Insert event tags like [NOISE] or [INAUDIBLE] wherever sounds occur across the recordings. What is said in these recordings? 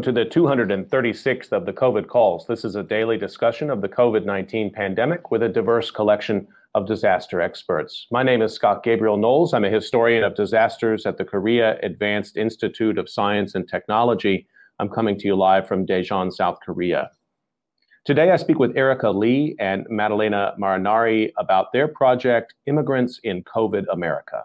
Welcome to the 236th of the COVID calls. This is a daily discussion of the COVID 19 pandemic with a diverse collection of disaster experts. My name is Scott Gabriel Knowles. I'm a historian of disasters at the Korea Advanced Institute of Science and Technology. I'm coming to you live from Daejeon, South Korea. Today, I speak with Erica Lee and Maddalena Marinari about their project, Immigrants in COVID America.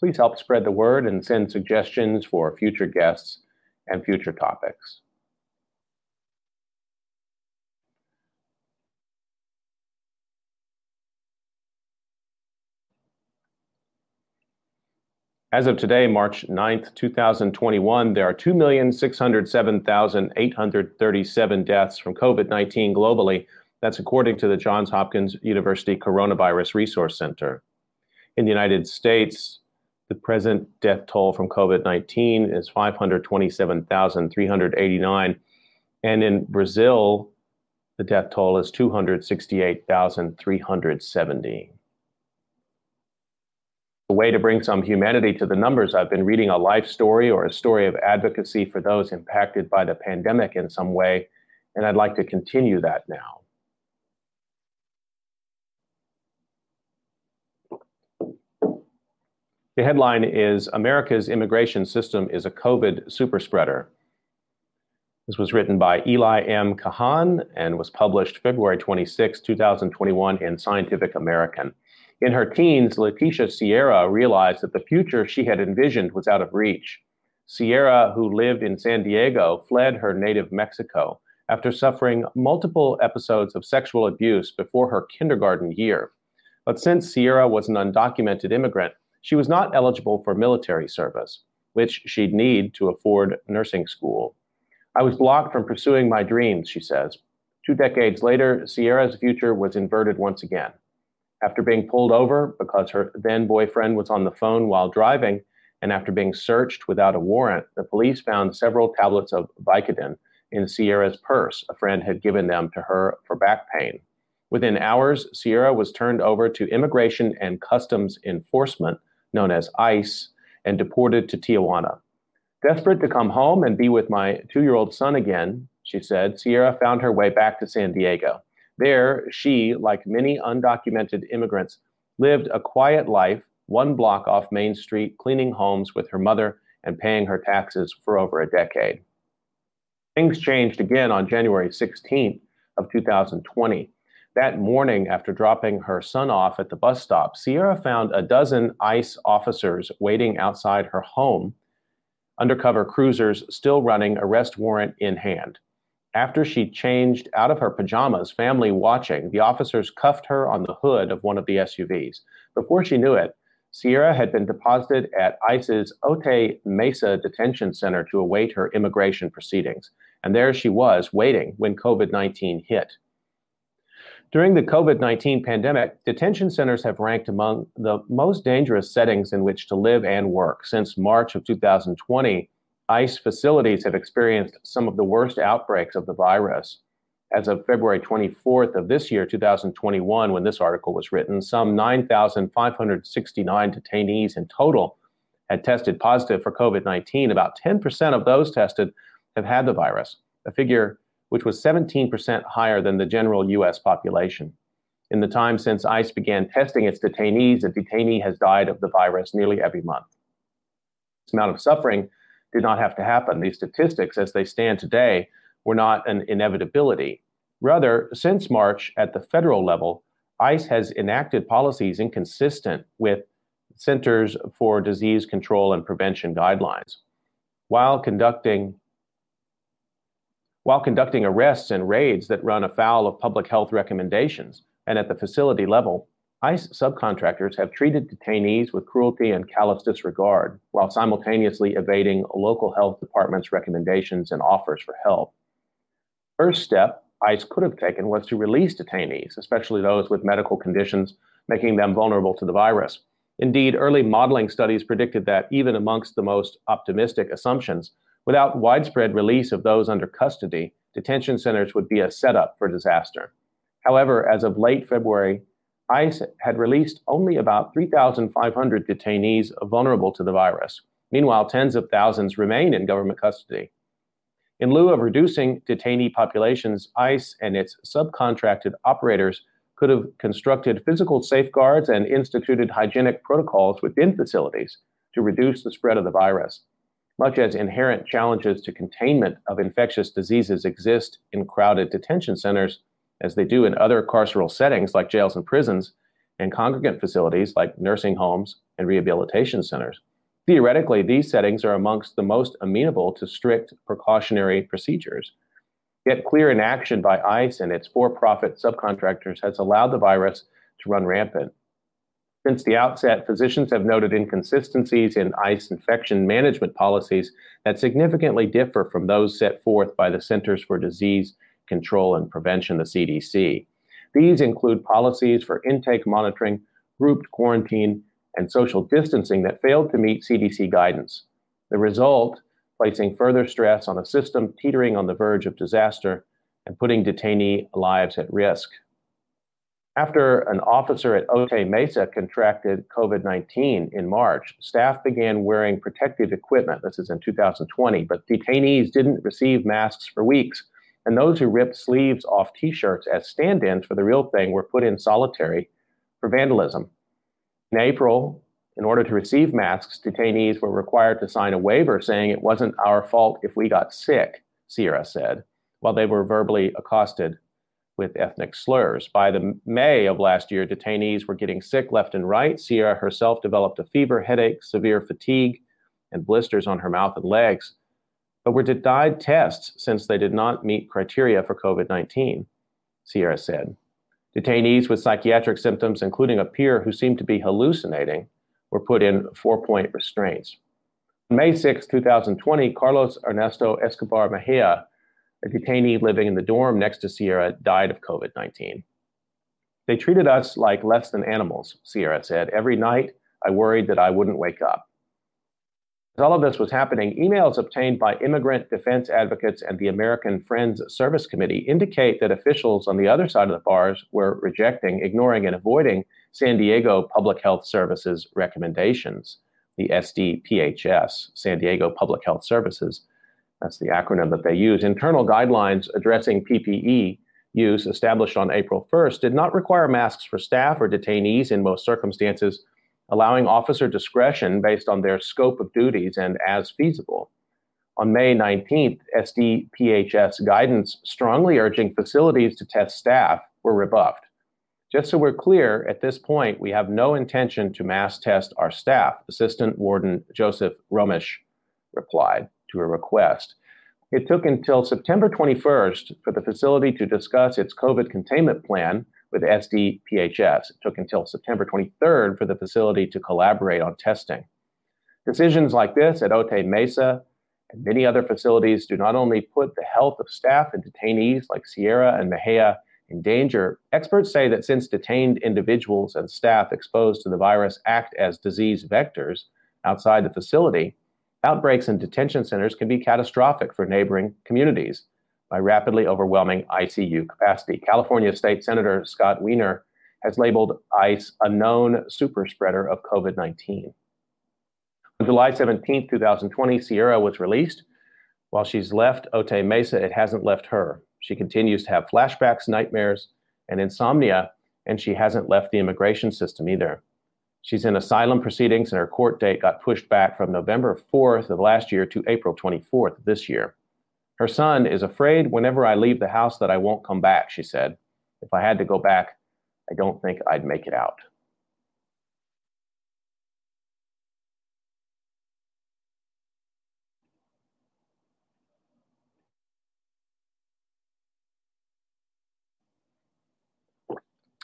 Please help spread the word and send suggestions for future guests and future topics. As of today, March 9th, 2021, there are 2,607,837 deaths from COVID 19 globally. That's according to the Johns Hopkins University Coronavirus Resource Center. In the United States, the present death toll from COVID 19 is 527,389. And in Brazil, the death toll is 268,370. A way to bring some humanity to the numbers, I've been reading a life story or a story of advocacy for those impacted by the pandemic in some way, and I'd like to continue that now. The headline is America's Immigration System is a COVID Superspreader. This was written by Eli M. Cahan and was published February 26, 2021 in Scientific American. In her teens, Leticia Sierra realized that the future she had envisioned was out of reach. Sierra, who lived in San Diego, fled her native Mexico after suffering multiple episodes of sexual abuse before her kindergarten year. But since Sierra was an undocumented immigrant, she was not eligible for military service, which she'd need to afford nursing school. I was blocked from pursuing my dreams, she says. Two decades later, Sierra's future was inverted once again. After being pulled over because her then boyfriend was on the phone while driving, and after being searched without a warrant, the police found several tablets of Vicodin in Sierra's purse. A friend had given them to her for back pain. Within hours, Sierra was turned over to Immigration and Customs Enforcement known as ICE, and deported to Tijuana. Desperate to come home and be with my two year old son again, she said, Sierra found her way back to San Diego. There, she, like many undocumented immigrants, lived a quiet life one block off Main Street, cleaning homes with her mother and paying her taxes for over a decade. Things changed again on January 16th of 2020 that morning, after dropping her son off at the bus stop, Sierra found a dozen ICE officers waiting outside her home, undercover cruisers still running arrest warrant in hand. After she changed out of her pajamas, family watching, the officers cuffed her on the hood of one of the SUVs. Before she knew it, Sierra had been deposited at ICE's Otay Mesa Detention Center to await her immigration proceedings. And there she was, waiting when COVID 19 hit. During the COVID 19 pandemic, detention centers have ranked among the most dangerous settings in which to live and work. Since March of 2020, ICE facilities have experienced some of the worst outbreaks of the virus. As of February 24th of this year, 2021, when this article was written, some 9,569 detainees in total had tested positive for COVID 19. About 10% of those tested have had the virus, a figure which was 17% higher than the general U.S. population. In the time since ICE began testing its detainees, a detainee has died of the virus nearly every month. This amount of suffering did not have to happen. These statistics, as they stand today, were not an inevitability. Rather, since March at the federal level, ICE has enacted policies inconsistent with Centers for Disease Control and Prevention guidelines. While conducting while conducting arrests and raids that run afoul of public health recommendations. And at the facility level, ICE subcontractors have treated detainees with cruelty and callous disregard while simultaneously evading local health departments' recommendations and offers for help. First step ICE could have taken was to release detainees, especially those with medical conditions making them vulnerable to the virus. Indeed, early modeling studies predicted that even amongst the most optimistic assumptions, without widespread release of those under custody, detention centers would be a setup for disaster. However, as of late February, ICE had released only about 3,500 detainees vulnerable to the virus. Meanwhile, tens of thousands remain in government custody. In lieu of reducing detainee populations, ICE and its subcontracted operators could have constructed physical safeguards and instituted hygienic protocols within facilities to reduce the spread of the virus. Much as inherent challenges to containment of infectious diseases exist in crowded detention centers, as they do in other carceral settings like jails and prisons, and congregant facilities like nursing homes and rehabilitation centers. Theoretically, these settings are amongst the most amenable to strict precautionary procedures. Yet clear inaction by ICE and its for-profit subcontractors has allowed the virus to run rampant. Since the outset, physicians have noted inconsistencies in ICE infection management policies that significantly differ from those set forth by the Centers for Disease Control and Prevention, the CDC. These include policies for intake monitoring, grouped quarantine, and social distancing that failed to meet CDC guidance. The result placing further stress on a system teetering on the verge of disaster and putting detainee lives at risk. After an officer at Otay Mesa contracted COVID 19 in March, staff began wearing protective equipment. This is in 2020, but detainees didn't receive masks for weeks. And those who ripped sleeves off t shirts as stand ins for the real thing were put in solitary for vandalism. In April, in order to receive masks, detainees were required to sign a waiver saying it wasn't our fault if we got sick, Sierra said, while they were verbally accosted with ethnic slurs. By the May of last year, detainees were getting sick left and right. Sierra herself developed a fever, headache, severe fatigue, and blisters on her mouth and legs, but were denied tests since they did not meet criteria for COVID 19, Sierra said. Detainees with psychiatric symptoms, including a peer who seemed to be hallucinating, were put in four point restraints. On May 6, 2020, Carlos Ernesto Escobar Mejia, a detainee living in the dorm next to Sierra, died of COVID 19. They treated us like less than animals, Sierra said. Every night, I worried that I wouldn't wake up. As all of this was happening, emails obtained by immigrant defense advocates and the American Friends Service Committee indicate that officials on the other side of the bars were rejecting, ignoring, and avoiding San Diego Public Health Services recommendations, the SDPHS, San Diego Public Health Services. That's the acronym that they use. Internal guidelines addressing PPE use established on April 1st did not require masks for staff or detainees in most circumstances allowing officer discretion based on their scope of duties and as feasible. On May 19th, SDPHS guidance strongly urging facilities to test staff were rebuffed. Just so we're clear, at this point, we have no intention to mass test our staff, Assistant Warden Joseph Romish replied to a request. It took until September 21st for the facility to discuss its COVID containment plan with SDPHS. It took until September 23rd for the facility to collaborate on testing. Decisions like this at Otay Mesa and many other facilities do not only put the health of staff and detainees like Sierra and Mejia in danger, experts say that since detained individuals and staff exposed to the virus act as disease vectors outside the facility, outbreaks in detention centers can be catastrophic for neighboring communities by rapidly overwhelming ICU capacity. California State Senator Scott Wiener has labeled ICE a known super spreader of COVID 19. On July 17, 2020, Sierra was released. While she's left Otay Mesa, it hasn't left her. She continues to have flashbacks, nightmares, and insomnia, and she hasn't left the immigration system either. She's in asylum proceedings, and her court date got pushed back from November 4th of last year to April 24th this year. Her son is afraid whenever I leave the house that I won't come back, she said. If I had to go back, I don't think I'd make it out.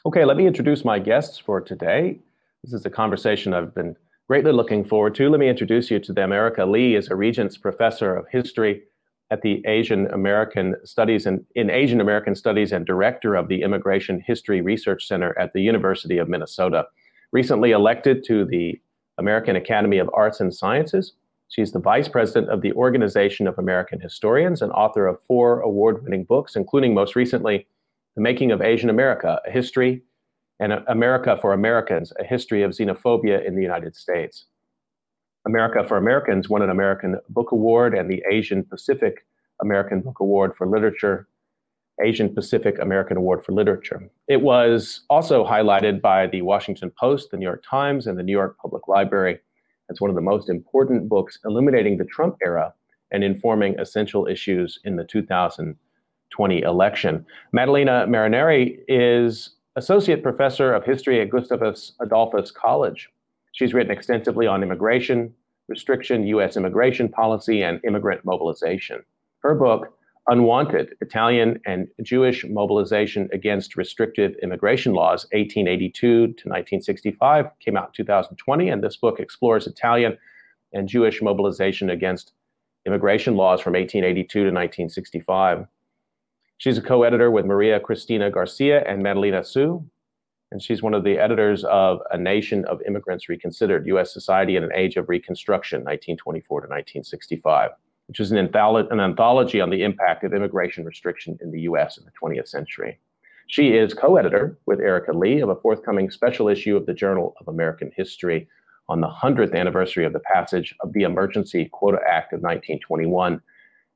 Okay, let me introduce my guests for today. This is a conversation I've been greatly looking forward to. Let me introduce you to them. Erica Lee is a Regents Professor of History at the Asian American Studies and in Asian American Studies and Director of the Immigration History Research Center at the University of Minnesota. Recently elected to the American Academy of Arts and Sciences, she's the Vice President of the Organization of American Historians and author of four award-winning books, including most recently The Making of Asian America: A History and America for Americans, a history of xenophobia in the United States. America for Americans won an American Book Award and the Asian Pacific American Book Award for Literature, Asian Pacific American Award for Literature. It was also highlighted by the Washington Post, the New York Times, and the New York Public Library as one of the most important books illuminating the Trump era and informing essential issues in the 2020 election. Maddalena Marinari is associate professor of history at Gustavus Adolphus College. She's written extensively on immigration, restriction, U.S. immigration policy, and immigrant mobilization. Her book, Unwanted Italian and Jewish Mobilization Against Restrictive Immigration Laws, 1882 to 1965, came out in 2020. And this book explores Italian and Jewish mobilization against immigration laws from 1882 to 1965. She's a co editor with Maria Cristina Garcia and Madeline Hsu. And she's one of the editors of A Nation of Immigrants Reconsidered U.S. Society in an Age of Reconstruction, 1924 to 1965, which is an, antholo- an anthology on the impact of immigration restriction in the U.S. in the 20th century. She is co editor with Erica Lee of a forthcoming special issue of the Journal of American History on the 100th anniversary of the passage of the Emergency Quota Act of 1921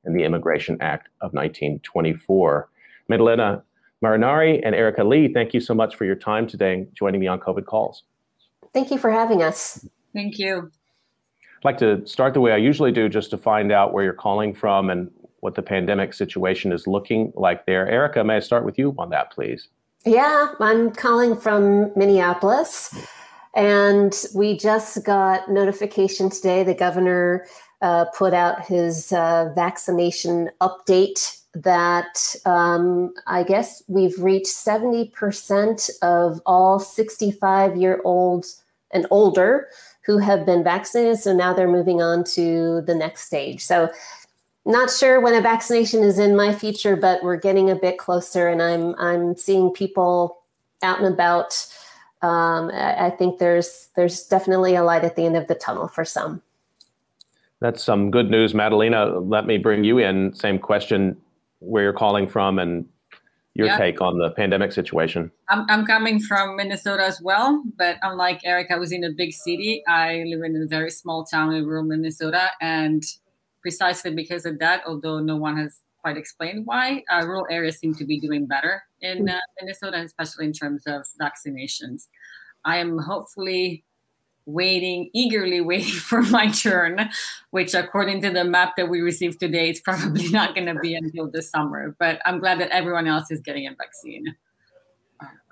and the Immigration Act of 1924. Maddalena Marinari and Erica Lee, thank you so much for your time today joining me on COVID Calls. Thank you for having us. Thank you. I'd like to start the way I usually do, just to find out where you're calling from and what the pandemic situation is looking like there. Erica, may I start with you on that, please? Yeah, I'm calling from Minneapolis. And we just got notification today. The governor uh, put out his uh, vaccination update that um, I guess we've reached 70% of all 65 year olds and older who have been vaccinated. So now they're moving on to the next stage. So, not sure when a vaccination is in my future, but we're getting a bit closer, and I'm I'm seeing people out and about. Um, I, I think there's there's definitely a light at the end of the tunnel for some. That's some good news, Maddalena. Let me bring you in. Same question where you're calling from and your yeah. take on the pandemic situation. I'm, I'm coming from Minnesota as well, but unlike Eric, I was in a big city. I live in a very small town in rural Minnesota. And precisely because of that, although no one has quite explained why, uh, rural areas seem to be doing better in uh, Minnesota, especially in terms of vaccinations. I am hopefully waiting, eagerly waiting [LAUGHS] for my turn, which according to the map that we received today, it's probably not going to be until the summer. But I'm glad that everyone else is getting a vaccine.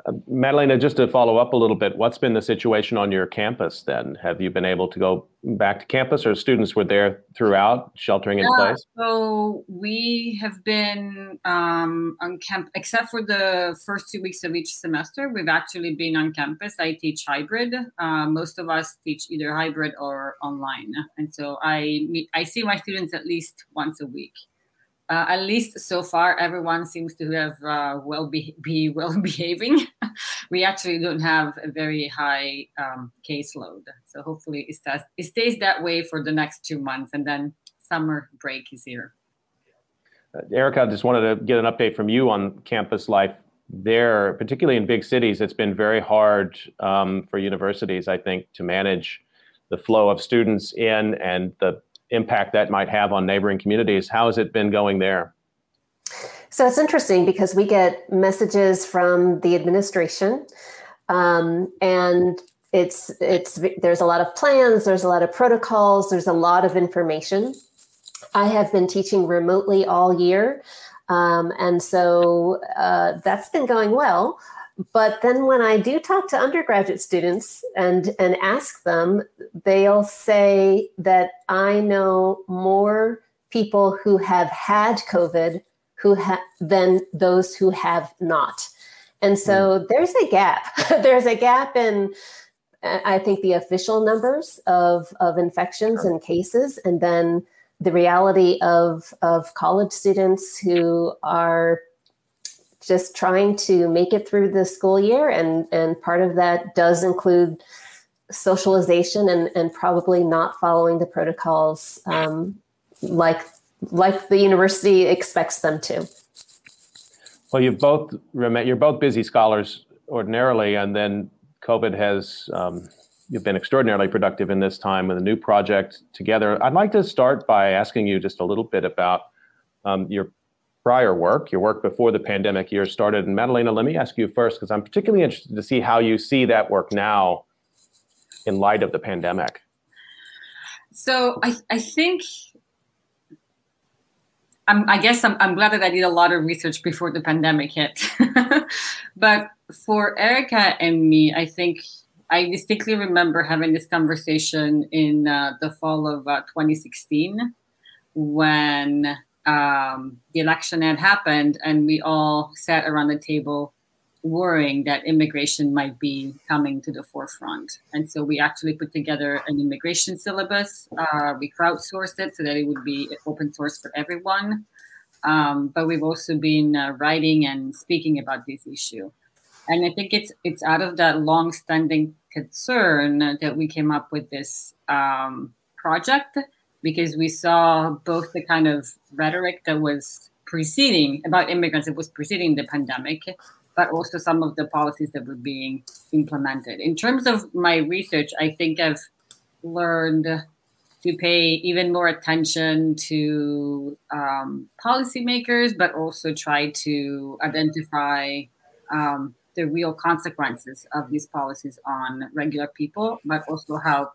Uh, Maddalena, just to follow up a little bit, what's been the situation on your campus then? Have you been able to go back to campus or students were there throughout sheltering in yeah, place? So we have been um, on camp, except for the first two weeks of each semester, we've actually been on campus. I teach hybrid. Uh, most of us teach either hybrid or online. And so I meet, I see my students at least once a week uh, at least so far, everyone seems to have uh, well be, be [LAUGHS] well behaving. we actually don't have a very high um, caseload, so hopefully it stays, it stays that way for the next two months, and then summer break is here. Uh, Erica, I just wanted to get an update from you on campus life there, particularly in big cities. It's been very hard um, for universities, I think, to manage the flow of students in and the impact that might have on neighboring communities. How has it been going there? So it's interesting because we get messages from the administration, um, and it's it's there's a lot of plans, there's a lot of protocols, there's a lot of information. I have been teaching remotely all year, um, and so uh, that's been going well. But then when I do talk to undergraduate students and, and ask them, they'll say that I know more people who have had COVID who ha- than those who have not. And so mm. there's a gap. [LAUGHS] there's a gap in, I think, the official numbers of, of infections sure. and cases, and then the reality of, of college students who are just trying to make it through the school year. And, and part of that does include socialization and, and probably not following the protocols um, like like the university expects them to. Well, you both you're both busy scholars ordinarily, and then COVID has um, you've been extraordinarily productive in this time with a new project together. I'd like to start by asking you just a little bit about um, your prior work, your work before the pandemic year started. And Maddalena, let me ask you first because I'm particularly interested to see how you see that work now in light of the pandemic. So I, I think I'm, i guess I'm, I'm glad that I did a lot of research before the pandemic hit. [LAUGHS] but for Erica and me, I think I distinctly remember having this conversation in uh, the fall of uh, 2016 when um, the election had happened and we all sat around the table worrying that immigration might be coming to the forefront. And so we actually put together an immigration syllabus. Uh, we crowdsourced it so that it would be open source for everyone. Um, but we've also been uh, writing and speaking about this issue. And I think it's it's out of that long-standing concern that we came up with this um, project because we saw both the kind of rhetoric that was preceding about immigrants, it was preceding the pandemic, but also some of the policies that were being implemented. In terms of my research, I think I've learned to pay even more attention to um, policymakers, but also try to identify um, the real consequences of these policies on regular people, but also how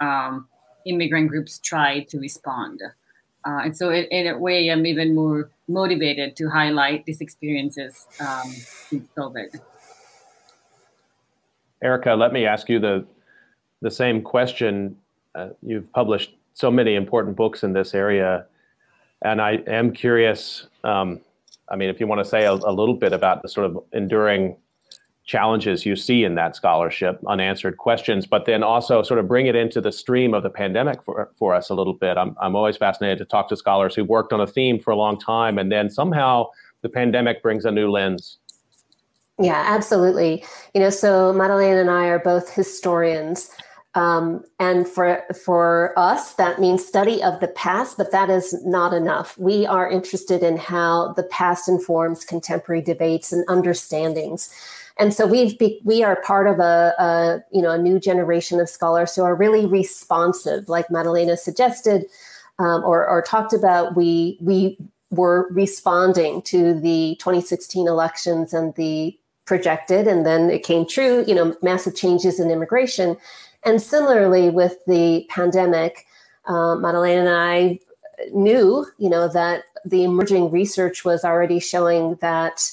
um, immigrant groups try to respond. Uh, and so, in, in, a way, I'm even more motivated to highlight these experiences um, since COVID. Erica, let me ask you the the same question. Uh, you've published so many important books in this area, and I am curious. Um, I mean, if you want to say a, a little bit about the sort of enduring challenges you see in that scholarship, unanswered questions, but then also sort of bring it into the stream of the pandemic for, for us a little bit. I'm, I'm always fascinated to talk to scholars who worked on a theme for a long time and then somehow the pandemic brings a new lens. Yeah, absolutely. You know, so Madeleine and I are both historians. Um, and for for us, that means study of the past, but that is not enough. We are interested in how the past informs contemporary debates and understandings. And so we've be, we are part of a, a, you know a new generation of scholars who are really responsive, like Maddalena suggested um, or, or talked about. We we were responding to the 2016 elections and the projected, and then it came true. You know, massive changes in immigration, and similarly with the pandemic, uh, Maddalena and I knew, you know, that the emerging research was already showing that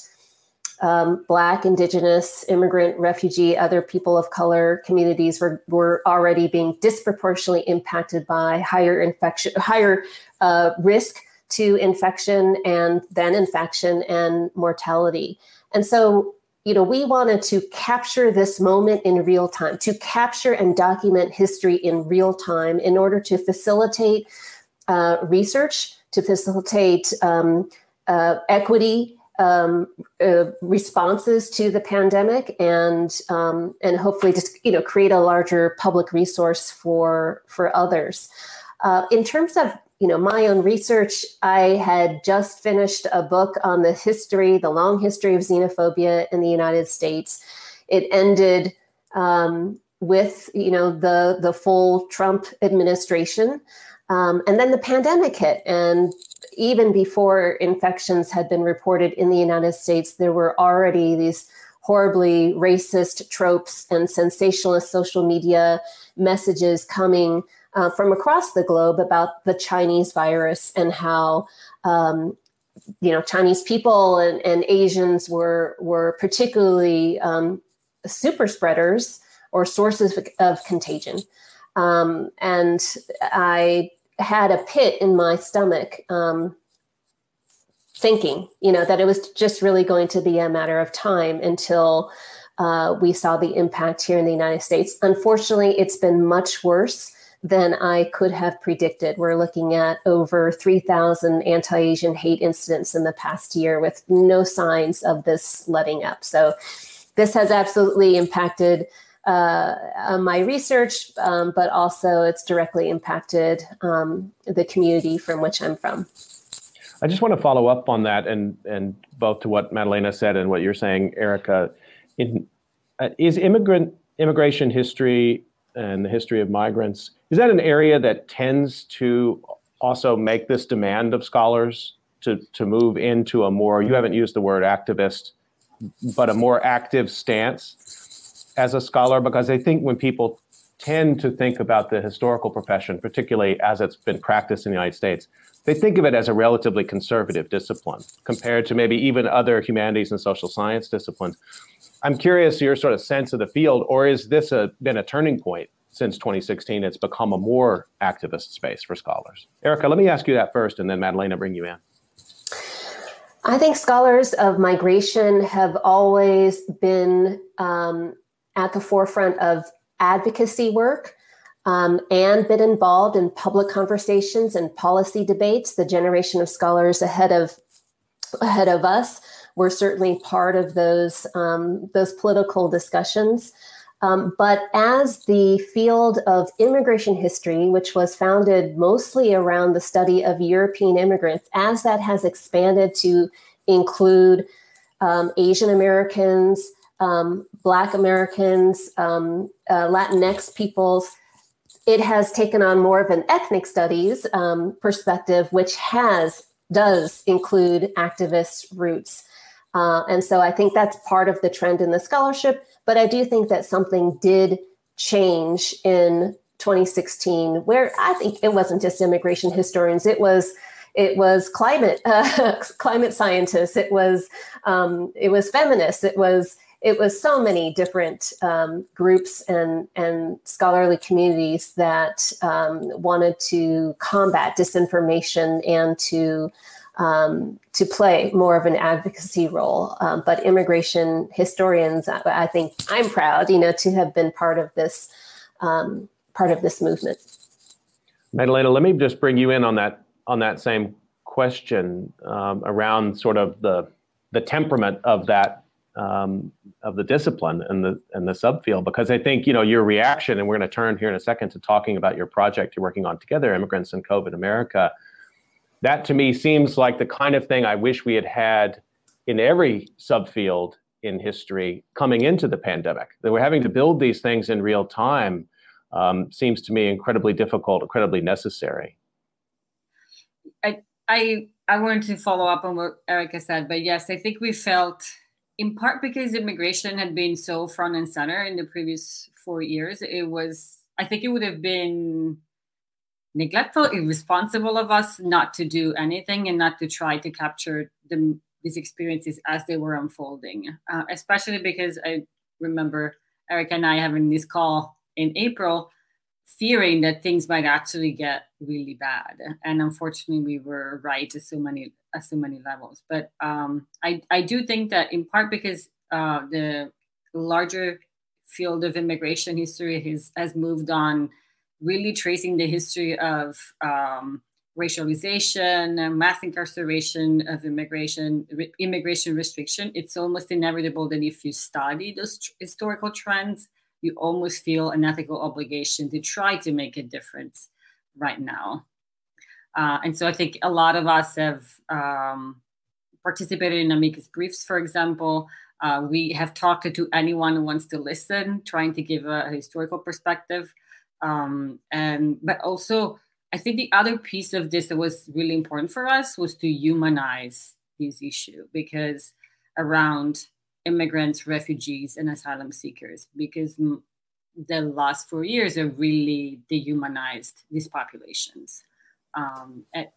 um, Black, Indigenous, immigrant, refugee, other people of color communities were, were already being disproportionately impacted by higher infection, higher uh, risk to infection and then infection and mortality. And so, you know, we wanted to capture this moment in real time, to capture and document history in real time in order to facilitate uh, research, to facilitate um, uh, equity um, uh, responses to the pandemic and um, and hopefully just you know create a larger public resource for for others. Uh, in terms of you know my own research, I had just finished a book on the history, the long history of xenophobia in the United States. It ended um, with you know the the full Trump administration. Um, and then the pandemic hit, and even before infections had been reported in the United States, there were already these horribly racist tropes and sensationalist social media messages coming uh, from across the globe about the Chinese virus and how um, you know Chinese people and, and, Asians were were particularly um, super spreaders or sources of, of contagion. Um, and I had a pit in my stomach um, thinking, you know, that it was just really going to be a matter of time until uh, we saw the impact here in the United States. Unfortunately, it's been much worse than I could have predicted. We're looking at over 3,000 anti Asian hate incidents in the past year with no signs of this letting up. So, this has absolutely impacted uh, uh, my research, um, but also it's directly impacted um, the community from which I'm from. I just want to follow up on that, and and both to what Maddalena said and what you're saying, Erica. In, uh, is immigrant immigration history and the history of migrants is that an area that tends to also make this demand of scholars to to move into a more you haven't used the word activist, but a more active stance as a scholar? Because I think when people tend to think about the historical profession, particularly as it's been practiced in the United States, they think of it as a relatively conservative discipline compared to maybe even other humanities and social science disciplines. I'm curious your sort of sense of the field, or is this a, been a turning point since 2016? It's become a more activist space for scholars. Erica, let me ask you that first, and then Maddalena, bring you in. I think scholars of migration have always been um, at the forefront of advocacy work um, and been involved in public conversations and policy debates. The generation of scholars ahead of ahead of us were certainly part of those um, those political discussions. Um, but as the field of immigration history, which was founded mostly around the study of European immigrants, as that has expanded to include um, Asian Americans, um, Black Americans, um, uh, Latinx peoples, it has taken on more of an ethnic studies um, perspective, which has does include activist roots. Uh, and so I think that's part of the trend in the scholarship. But I do think that something did change in 2016, where I think it wasn't just immigration historians; it was it was climate uh, [LAUGHS] climate scientists, it was um, it was feminists, it was it was so many different um, groups and, and scholarly communities that um, wanted to combat disinformation and to um, to play more of an advocacy role. Um, but immigration historians, I, I, think I'm proud, you know, to have been part of this um, part of this movement. Maddalena, let me just bring you in on that on that same question um, around sort of the the temperament of that um, of the discipline and the and the subfield because I think you know your reaction and we're going to turn here in a second to talking about your project you're working on together immigrants and COVID America that to me seems like the kind of thing I wish we had had in every subfield in history coming into the pandemic. That we're having to build these things in real time um, seems to me incredibly difficult incredibly necessary. I I I wanted to follow up on what Erica said but yes I think we felt in part because immigration had been so front and center in the previous four years, it was, I think it would have been neglectful, irresponsible of us not to do anything and not to try to capture the, these experiences as they were unfolding, uh, especially because I remember Eric and I having this call in April fearing that things might actually get really bad. And unfortunately, we were right so many at so many levels. But um, I I do think that in part because uh, the larger field of immigration history has has moved on, really tracing the history of um, racialization, mass incarceration of immigration, re- immigration restriction. It's almost inevitable that if you study those tr- historical trends you almost feel an ethical obligation to try to make a difference right now. Uh, and so I think a lot of us have um, participated in amicus briefs, for example. Uh, we have talked to anyone who wants to listen, trying to give a, a historical perspective. Um, and but also, I think the other piece of this that was really important for us was to humanize this issue because around immigrants, refugees, and asylum seekers because the last four years have really dehumanized these populations. Um, and,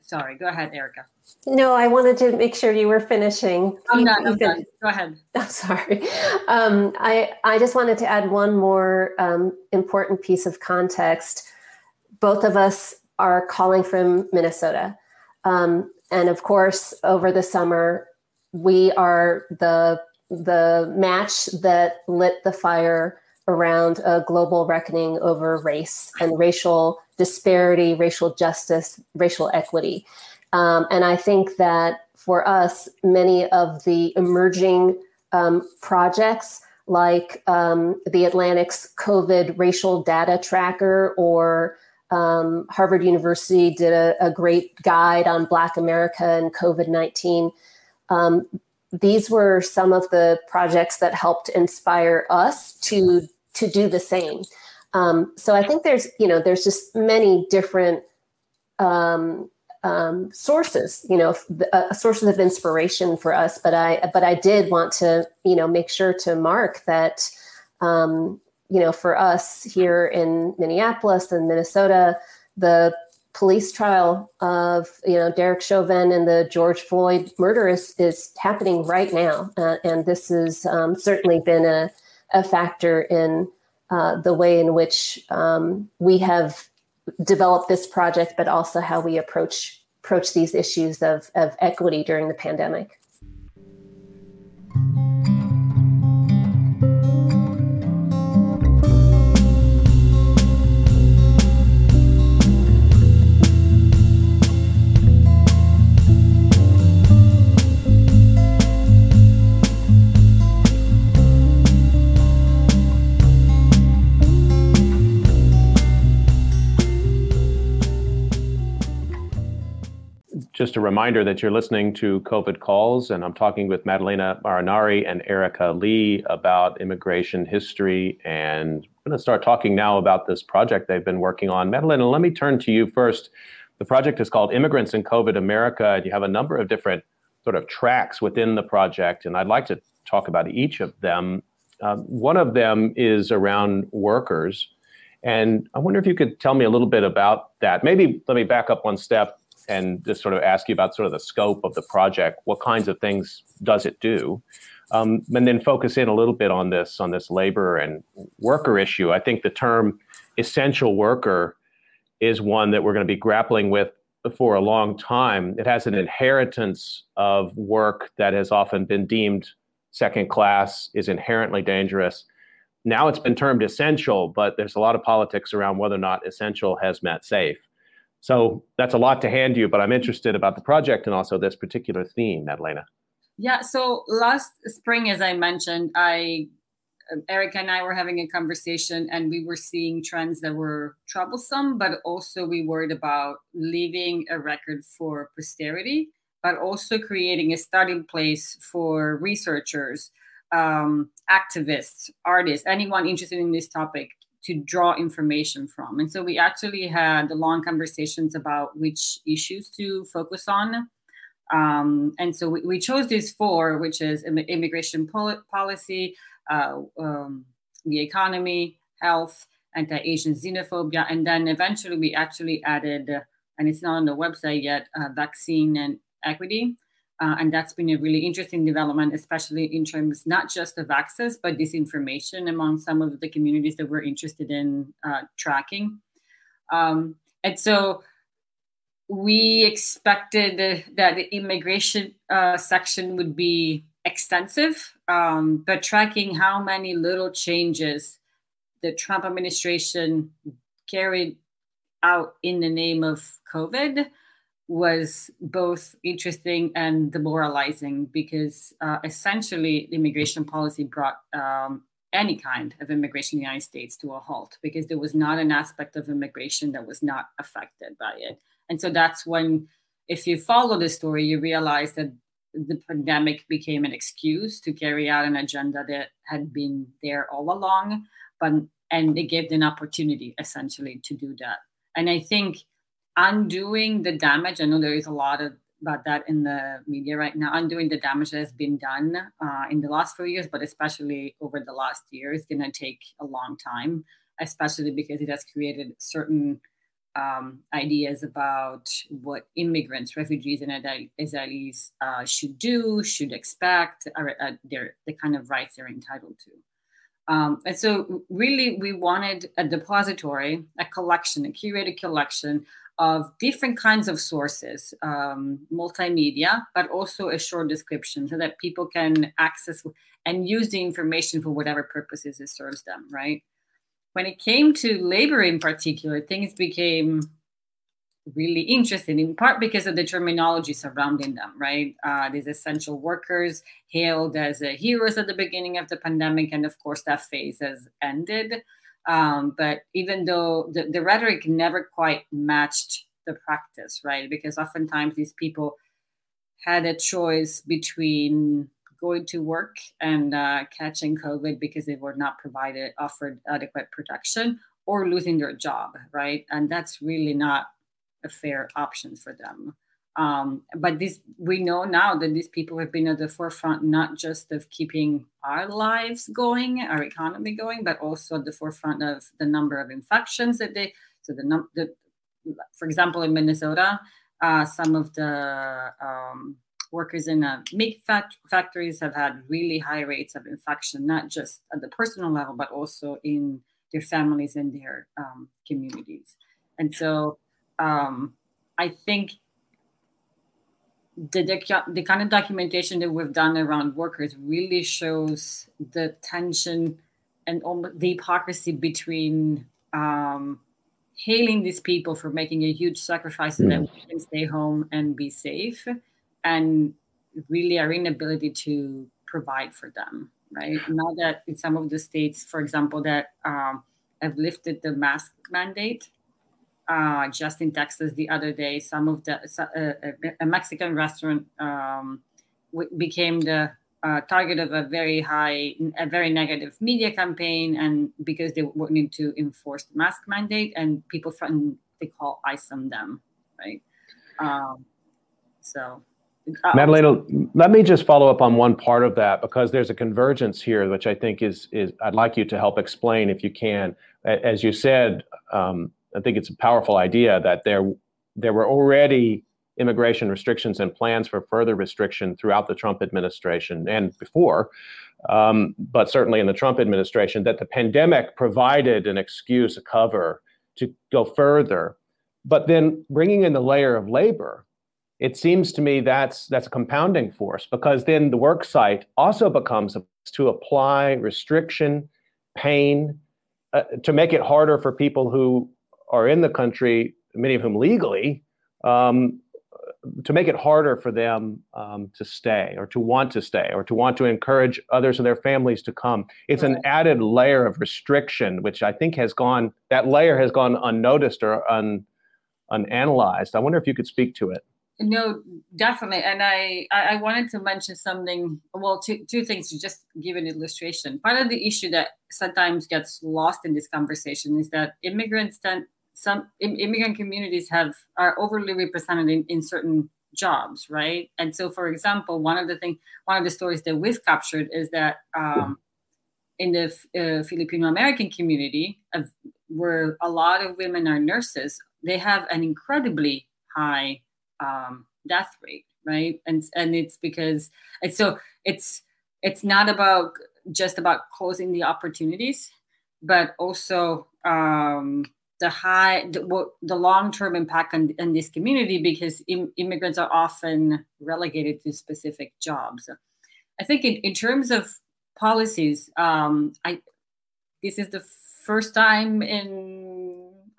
sorry, go ahead, Erica. No, I wanted to make sure you were finishing. I'm done. I'm done. Go ahead. [LAUGHS] I'm sorry. Um, I I just wanted to add one more um, important piece of context. Both of us are calling from Minnesota. Um, and of course, over the summer, we are the the match that lit the fire around a global reckoning over race and racial disparity, racial justice, racial equity. Um, and I think that for us, many of the emerging um, projects like um, the Atlantic's COVID racial data tracker or um, Harvard University did a, a, great guide on Black America and COVID 19. Um, these were some of the projects that helped inspire us to to do the same. Um, so I think there's you know there's just many different um, um, sources, you know, uh, sources of inspiration for us. But I, but I did want to, you know, make sure to mark that, um, you know, for us here in Minneapolis and Minnesota, the police trial of, you know, Derek Chauvin and the George Floyd murder is, is happening right now, uh, and this has um, certainly been a, a factor in uh, the way in which um, we have developed this project, but also how we approach approach these issues of, of equity during the pandemic. Just a reminder that you're listening to COVID Calls, and I'm talking with Maddalena Marinari and Erica Lee about immigration history. And I'm going to start talking now about this project they've been working on. Maddalena, let me turn to you first. The project is called Immigrants in COVID America, and you have a number of different sort of tracks within the project, and I'd like to talk about each of them. Uh, one of them is around workers. And I wonder if you could tell me a little bit about that. Maybe let me back up one step and just sort of ask you about sort of the scope of the project. What kinds of things does it do? Um, and then focus in a little bit on this on this labor and worker issue. I think the term essential worker is one that we're going to be grappling with for a long time. It has an inheritance of work that has often been deemed second class, is inherently dangerous. Now it's been termed essential, but there's a lot of politics around whether or not essential has met safe. So that's a lot to hand you, but I'm interested about the project and also this particular theme, Maddalena. Yeah. So last spring, as I mentioned, I Erica and I were having a conversation and we were seeing trends that were troublesome, but also we worried about leaving a record for posterity, but also creating a starting place for researchers, um, activists, artists, anyone interested in this topic to draw information from. And so we actually had long conversations about which issues to focus on. Um, and so we, we, chose these four, which is immigration pol- policy, uh, um, the economy, health, anti-Asian xenophobia, and then eventually we actually added, and it's not on the website yet, uh, vaccine and equity. Uh, and that's been a really interesting development, especially in terms not just of access, but disinformation among some of the communities that we're interested in uh, tracking. Um, and so we expected that the immigration uh, section would be extensive, um, but tracking how many little changes the Trump administration carried out in the name of COVID was both interesting and demoralizing because uh, essentially immigration policy brought um, any kind of immigration in the United States to a halt because there was not an aspect of immigration that was not affected by it. And so that's when, if you follow the story, you realize that the pandemic became an excuse to carry out an agenda that had been there all along, but and it gave an opportunity essentially to do that. And I think undoing the damage. I know there is a lot of about that in the media right now. Undoing the damage that has been done uh, in the last few years, but especially over the last year, is going to take a long time, especially because it has created certain um, ideas about what immigrants, refugees, and asylees uh, should do, should expect, or uh, their the kind of rights they're entitled to. Um, and so, really, we wanted a depository, a collection, a curated collection of different kinds of sources, um, multimedia, but also a short description so that people can access and use the information for whatever purposes it serves them, right? When it came to labor in particular, things became really interesting in part because of the terminology surrounding them right uh, these essential workers hailed as uh, heroes at the beginning of the pandemic and of course that phase has ended um, but even though the, the rhetoric never quite matched the practice right because oftentimes these people had a choice between going to work and uh, catching covid because they were not provided offered adequate protection or losing their job right and that's really not a fair option for them. Um, but this we know now that these people have been at the forefront not just of keeping our lives going, our economy going, but also at the forefront of the number of infections that they. So the num the, for example, in Minnesota, uh, some of the um, workers in uh, meat fact- factories have had really high rates of infection, not just at the personal level, but also in their families and their um, communities. And so um, I think the, the, the kind of documentation that we've done around workers really shows the tension and the hypocrisy between um, hailing these people for making a huge sacrifice so that hmm. we can stay home and be safe and really our inability to provide for them right now that in some of the states for example that um, have lifted the mask mandate uh, just in Texas the other day. Some of the uh, a Mexican restaurant um, became the uh, target of a very high, a very negative media campaign, and because they wanted to enforce the mask mandate, and people threatened they call ice on them, right? Um, so. Uh, Maddalena, let me just follow up on one part of that because there's a convergence here, which I think is is I'd like you to help explain if you can. As you said, um, I think it's a powerful idea that there there were already immigration restrictions and plans for further restriction throughout the Trump administration and before, um, but certainly in the Trump administration, that the pandemic provided an excuse, a cover to go further. But then bringing in the layer of labor, it seems to me that's that's a compounding force because then the work site also becomes to apply restriction, pain, uh, to make it harder for people who are in the country, many of whom legally, um, to make it harder for them um, to stay or to want to stay or to want to encourage others and their families to come. It's an added layer of restriction, which I think has gone, that layer has gone unnoticed or un, unanalyzed. I wonder if you could speak to it. No, definitely. And I, I wanted to mention something, well, two, two things to just give an illustration. Part of the issue that sometimes gets lost in this conversation is that immigrants tend some immigrant communities have are overly represented in, in certain jobs right? And so for example one of the thing one of the stories that we've captured is that um, in the uh, filipino american community of, where a lot of women are nurses they have an incredibly high um, death rate right? And and it's because it's so it's it's not about just about closing the opportunities but also um, the high the, the long-term impact on, this community because Im- immigrants are often relegated to specific jobs. I think in, in terms of policies um, i this is the first time in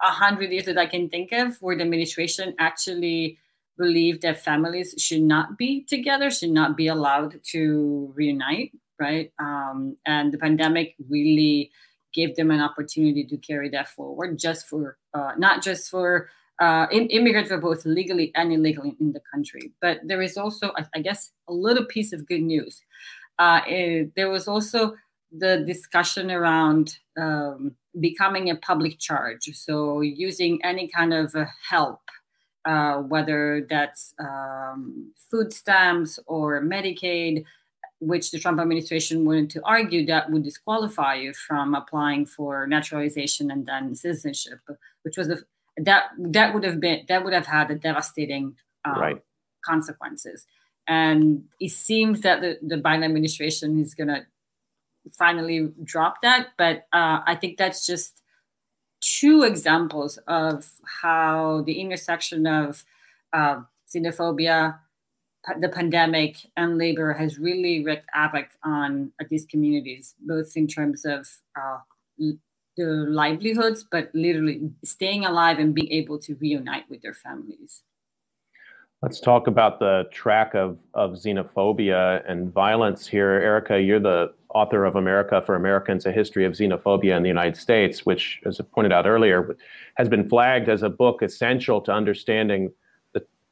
a hundred years that i can think of where the administration actually believed that families should not be together should not be allowed to reunite right? Um, and the pandemic really gave them an opportunity to carry that forward just for uh, not just for uh, in, immigrants were both legally and illegally in the country. But there is also I, I guess a little piece of good news. Uh, it, there was also the discussion around um, becoming a public charge. So using any kind of uh, help uh, whether that's um, food stamps or medicaid which the Trump administration wanted to argue that would disqualify you from applying for naturalization and then citizenship, which was the that that would have been that would have had a devastating um, right. consequences. And it seems that the, the Biden administration is going to finally drop that, but uh, I think that's just two examples of how the intersection of uh, xenophobia, the pandemic, and labor has really wreaked havoc on these communities, both in terms of uh, their livelihoods, but literally staying alive and being able to reunite with their families. Let's talk about the track of, of xenophobia and violence here. Erika, you're the author of America for Americans, A History of Xenophobia in the United States, which, as I pointed out earlier, has been flagged as a book essential to understanding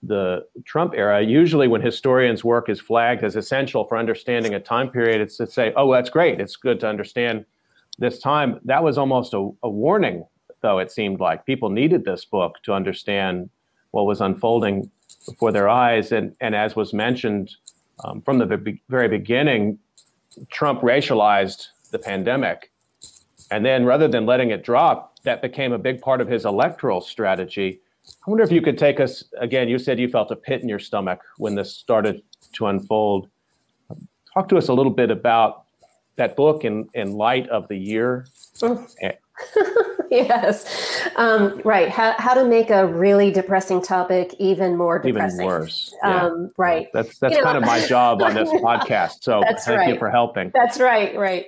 the, Trump era. Usually, when historians' work is flagged as essential for understanding a time period, it's to say, oh, that's great. It's good to understand this time. That was almost a, a warning, though, it seemed like. People needed this book to understand what was unfolding before their eyes. And, and as was mentioned um, from the very beginning, Trump racialized the pandemic. And then rather than letting it drop, that became a big part of his electoral strategy. I wonder if you could take us again. You said you felt a pit in your stomach when this started to unfold. Talk to us a little bit about that book in, in light of the year. Mm. [LAUGHS] yes, um, right. How, how to make a really depressing topic even more depressing. Even worse. Yeah. Um, right. That's that's you kind know. of my [LAUGHS] job on this podcast. So thank right. you for helping. That's right. Right.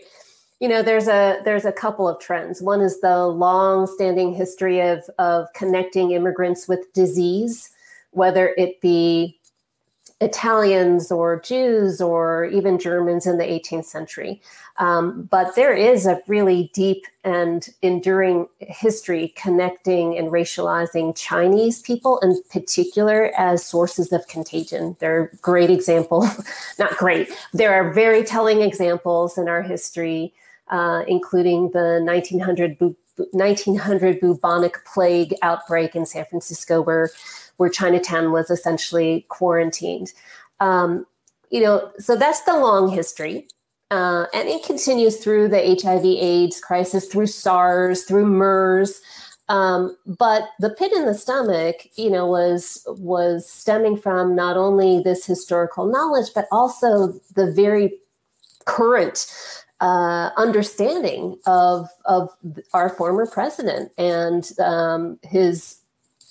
You know, there's a there's a couple of trends. One is the long-standing history of of connecting immigrants with disease, whether it be Italians or Jews or even Germans in the 18th century. Um, but there is a really deep and enduring history connecting and racializing Chinese people in particular as sources of contagion. They're great example, [LAUGHS] not great. There are very telling examples in our history, uh, including the 1900 bu- 1900 bubonic plague outbreak in San Francisco, where where Chinatown was essentially quarantined. Um, you know, so that's the long history. Uh, and it continues through the HIV/AIDS crisis, through SARS, through MERS. Um, but the pit in the stomach, you know, was was stemming from not only this historical knowledge, but also the very current uh, understanding of of our former president and um, his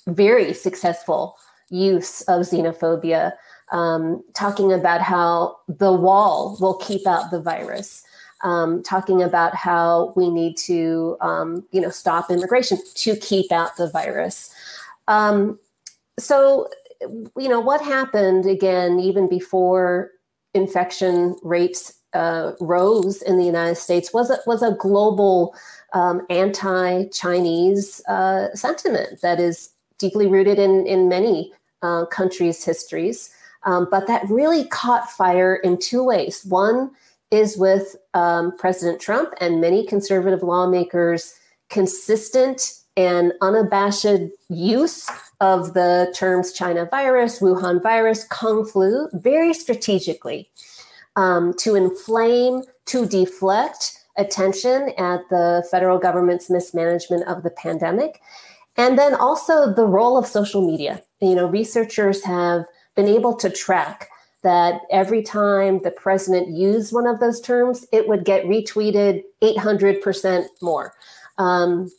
very successful use of xenophobia, um, talking about how the wall will keep out the virus. Um, talking about how we need to, um, you know, stop immigration to keep out the virus. Um, so, you know, what happened again, even before infection rates uh, rose in the United States, was a, was a global um, anti-Chinese uh, sentiment that is deeply rooted in, in many uh, countries' histories. Um, but that really caught fire in two ways. One is with um, President Trump and many conservative lawmakers' consistent and unabashed use of the terms China virus, Wuhan virus, Kung flu, very strategically um, to inflame, to deflect attention at the federal government's mismanagement of the pandemic. And then also the role of social media. You know, researchers have been able to track that every time the president used one of those terms, it would get retweeted 800% more. Um,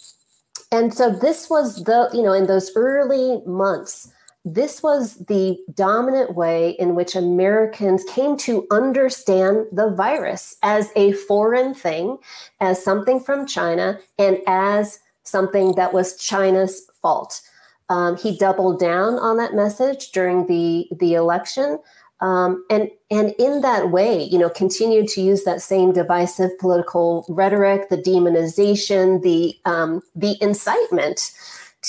and so this was the, you know, in those early months, this was the dominant way in which Americans came to understand the virus as a foreign thing, as something from China, and as something that was China's fault. Um, he doubled down on that message during the the election, um, and and in that way, you know, continued to use that same divisive political rhetoric, the demonization, the um, the incitement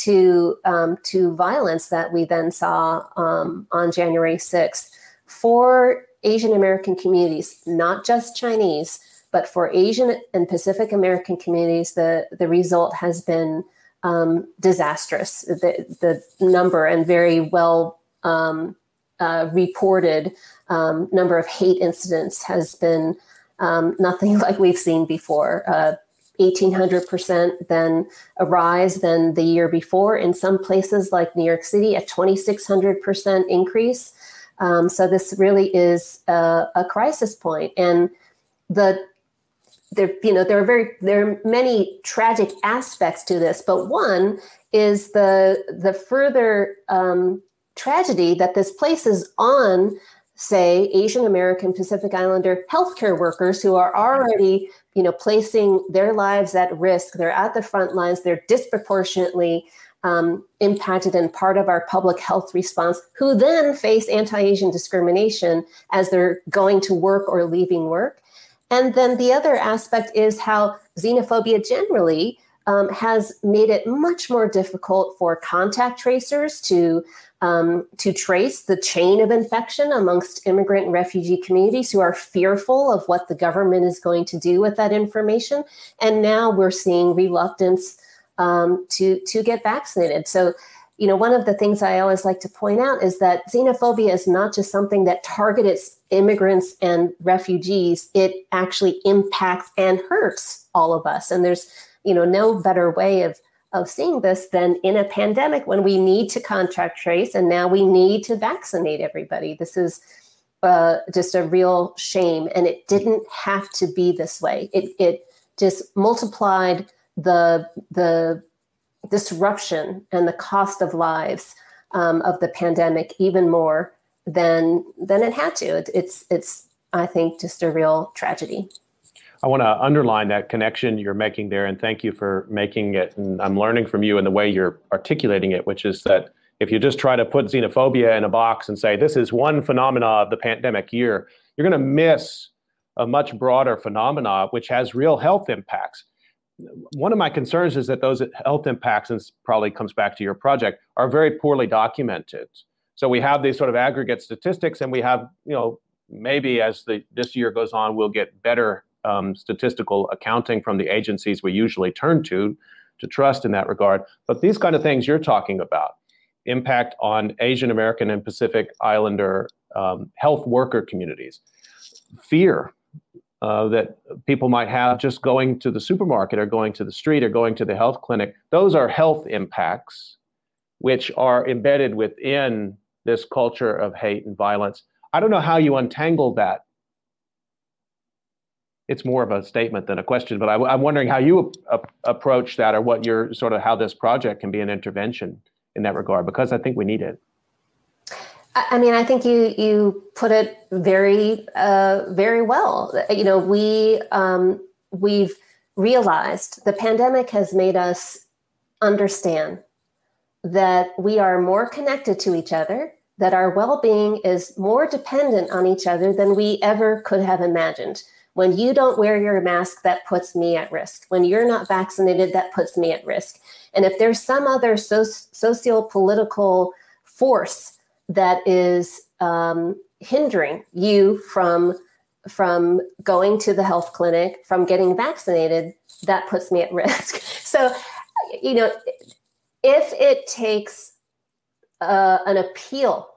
to um, to violence that we then saw um, on January sixth for Asian American communities, not just Chinese but for Asian and Pacific American communities, the, the result has been um, disastrous. The, the number and very well um, uh, reported um, number of hate incidents has been um, nothing [LAUGHS] like we've seen before. Uh, 1800% then a rise than the year before. In some places like New York City, a 2600% increase. Um, so this really is a, a crisis. And the there, you know, there are very there are many tragic aspects to this, but one is the the further um, tragedy that this places on, say, Asian American Pacific Islander healthcare workers who are already, you know, placing their lives at risk. They're at the front lines. They're disproportionately um, impacted and part of our public health response, who then face anti Asian discrimination as they're going to work or leaving work. And then the other aspect is how xenophobia generally um, has made it much more difficult for contact tracers to um, to trace the chain of infection amongst immigrant and refugee communities who are fearful of what the government is going to do with that information. And now we're seeing reluctance um, to to get vaccinated. So, you know, one of the things I always like to point out is that xenophobia is not just something that targets immigrants and refugees. It actually impacts and hurts all of us. And there's, you know, no better way of of seeing this than in a pandemic when we need to contract trace and now we need to vaccinate everybody. This is uh, just a real shame, and it didn't have to be this way. It it just multiplied the the disruption and the cost of lives um, of the pandemic even more than than it had to. It, it's it's I think just a real tragedy. I want to underline that connection you're making there, and thank you for making it. And I'm learning from you in the way you're articulating it, which is that if you just try to put xenophobia in a box and say this is one phenomena of the pandemic year, you're going to miss a much broader phenomena which has real health impacts one of my concerns is that those health impacts, and probably comes back to your project, are very poorly documented. So we have these sort of aggregate statistics, and we have, you know, maybe as the this year goes on, we'll get better um, statistical accounting from the agencies we usually turn to to trust in that regard. But these kind of things you're talking about, impact on Asian American and Pacific Islander um, health worker communities, fear uh, that people might have just going to the supermarket or going to the street or going to the health clinic. Those are health impacts which are embedded within this culture of hate and violence. I don't know how you untangle that. It's more of a statement than a question, but I, am wondering how you approach that or what your sort of how this project can be an intervention in that regard, because I think we need it. I mean, I think you you put it very uh, very well. You know, we um, we've realized the pandemic has made us understand that we are more connected to each other, that our well-being is more dependent on each other than we ever could have imagined. When you don't wear your mask, that puts me at risk. When you're not vaccinated, that puts me at risk. And if there's some other so- socio-political force that is um, hindering you from from going to the health clinic, from getting vaccinated, that puts me at risk. [LAUGHS] So, you know, if it takes uh, an appeal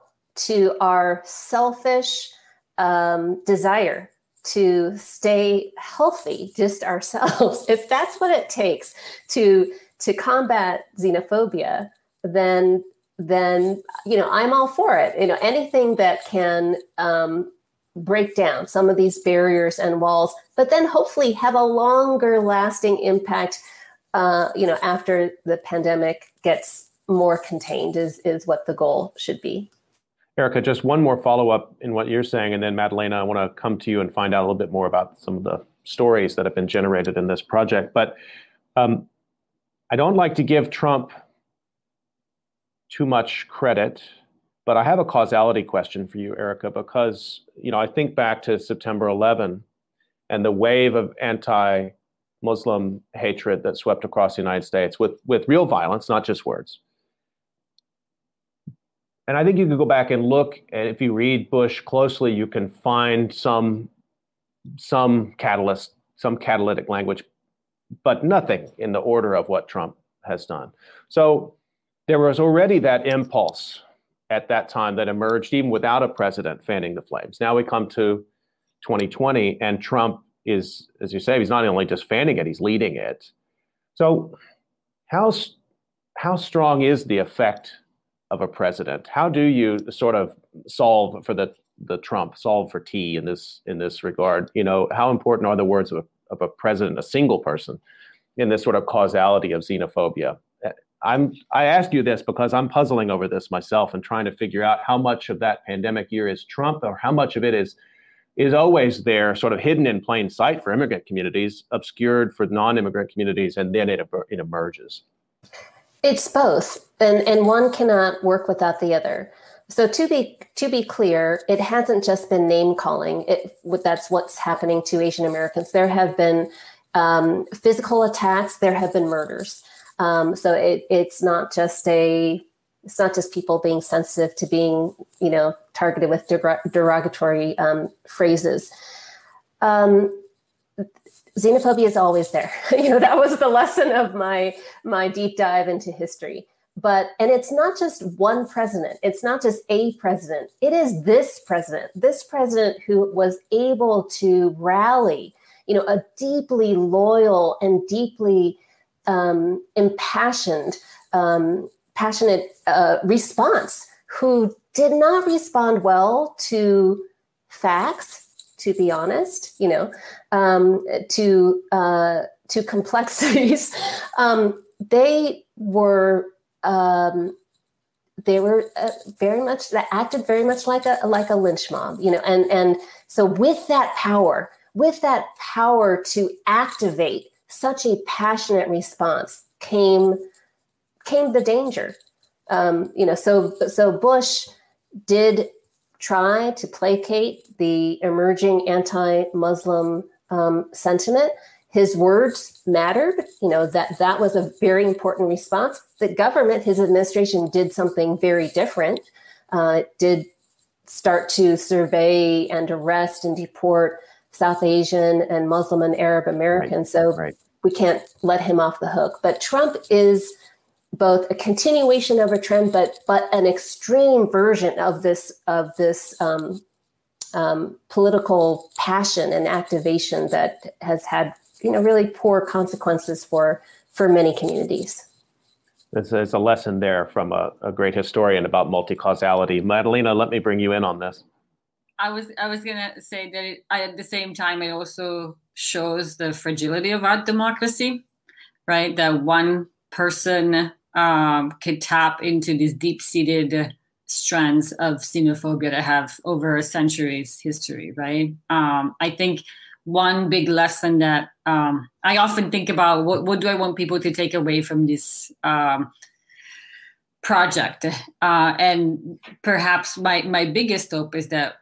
to our selfish um, desire to stay healthy, just ourselves, [LAUGHS] if that's what it takes to to combat xenophobia, then then you know I'm all for it. You know anything that can um, break down some of these barriers and walls, but then hopefully have a longer lasting impact. Uh, you know after the pandemic gets more contained is is what the goal should be. Erika, just one more follow up in what you're saying, and then Maddalena, I want to come to you and find out a little bit more about some of the stories that have been generated in this project. But um, I don't like to give Trump too much credit. But I have a causality question for you, Erika, because you know I think back to September 11 and the wave of anti-Muslim hatred that swept across the United States with with real violence, not just words. And I think you could go back and look, and if you read Bush closely, you can find some some catalyst, some catalytic language, but nothing in the order of what Trump has done. So there was already that impulse at that time that emerged even without a president fanning the flames. Now we come to 2020, and Trump is, as you say, he's not only just fanning it, he's leading it. So, how, how strong is the effect of a president? How do you sort of solve for the, the Trump, solve for T in this, in this regard? You know, how important are the words of a, of a president, a single person, in this sort of causality of xenophobia. I'm I ask you this because I'm puzzling over this myself and trying to figure out how much of that pandemic year is Trump or how much of it is is always there, sort of hidden in plain sight for immigrant communities, obscured for non-immigrant communities, and then it, it emerges. It's both, and and one cannot work without the other. So to be to be clear, it hasn't just been name calling. It that's what's happening to Asian Americans. There have been um, physical attacks. There have been murders. Um, so it, it's not just a it's not just people being sensitive to being you know targeted with derogatory um, phrases. Um, xenophobia is always there. [LAUGHS] you know that was the lesson of my my deep dive into history. But and it's not just one president. It's not just a president. It is this president. This president who was able to rally, you know, a deeply loyal and deeply um, impassioned, um, passionate uh, response who did not respond well to facts, to be honest, you know, um, to uh, to complexities. [LAUGHS] Um, they were um, they were uh, very much that acted very much like a like a lynch mob, you know, and and so with that power, with that power to activate such a passionate response came came the danger. Um, you know, so so Bush did try to placate the emerging anti-Muslim um, sentiment. His words mattered. You know that that was a very important response. The government, his administration, did something very different. Uh, did start to survey and arrest and deport South Asian and Muslim and Arab Americans. Right. So right. we can't let him off the hook. But Trump is both a continuation of a trend, but but an extreme version of this of this um, um, political passion and activation that has had you know really poor consequences for for many communities. There's, a lesson there from a, a great historian about multi-causality. Maddalena, let me bring you in on this. I was I was gonna say that it, at the same time it also shows the fragility of our democracy, right? That one person um, could tap into these deep-seated strands of xenophobia that have over a century's history, right? Um, I think one big lesson that um, I often think about what, what do I want people to take away from this um, project, uh, and perhaps my my biggest hope is that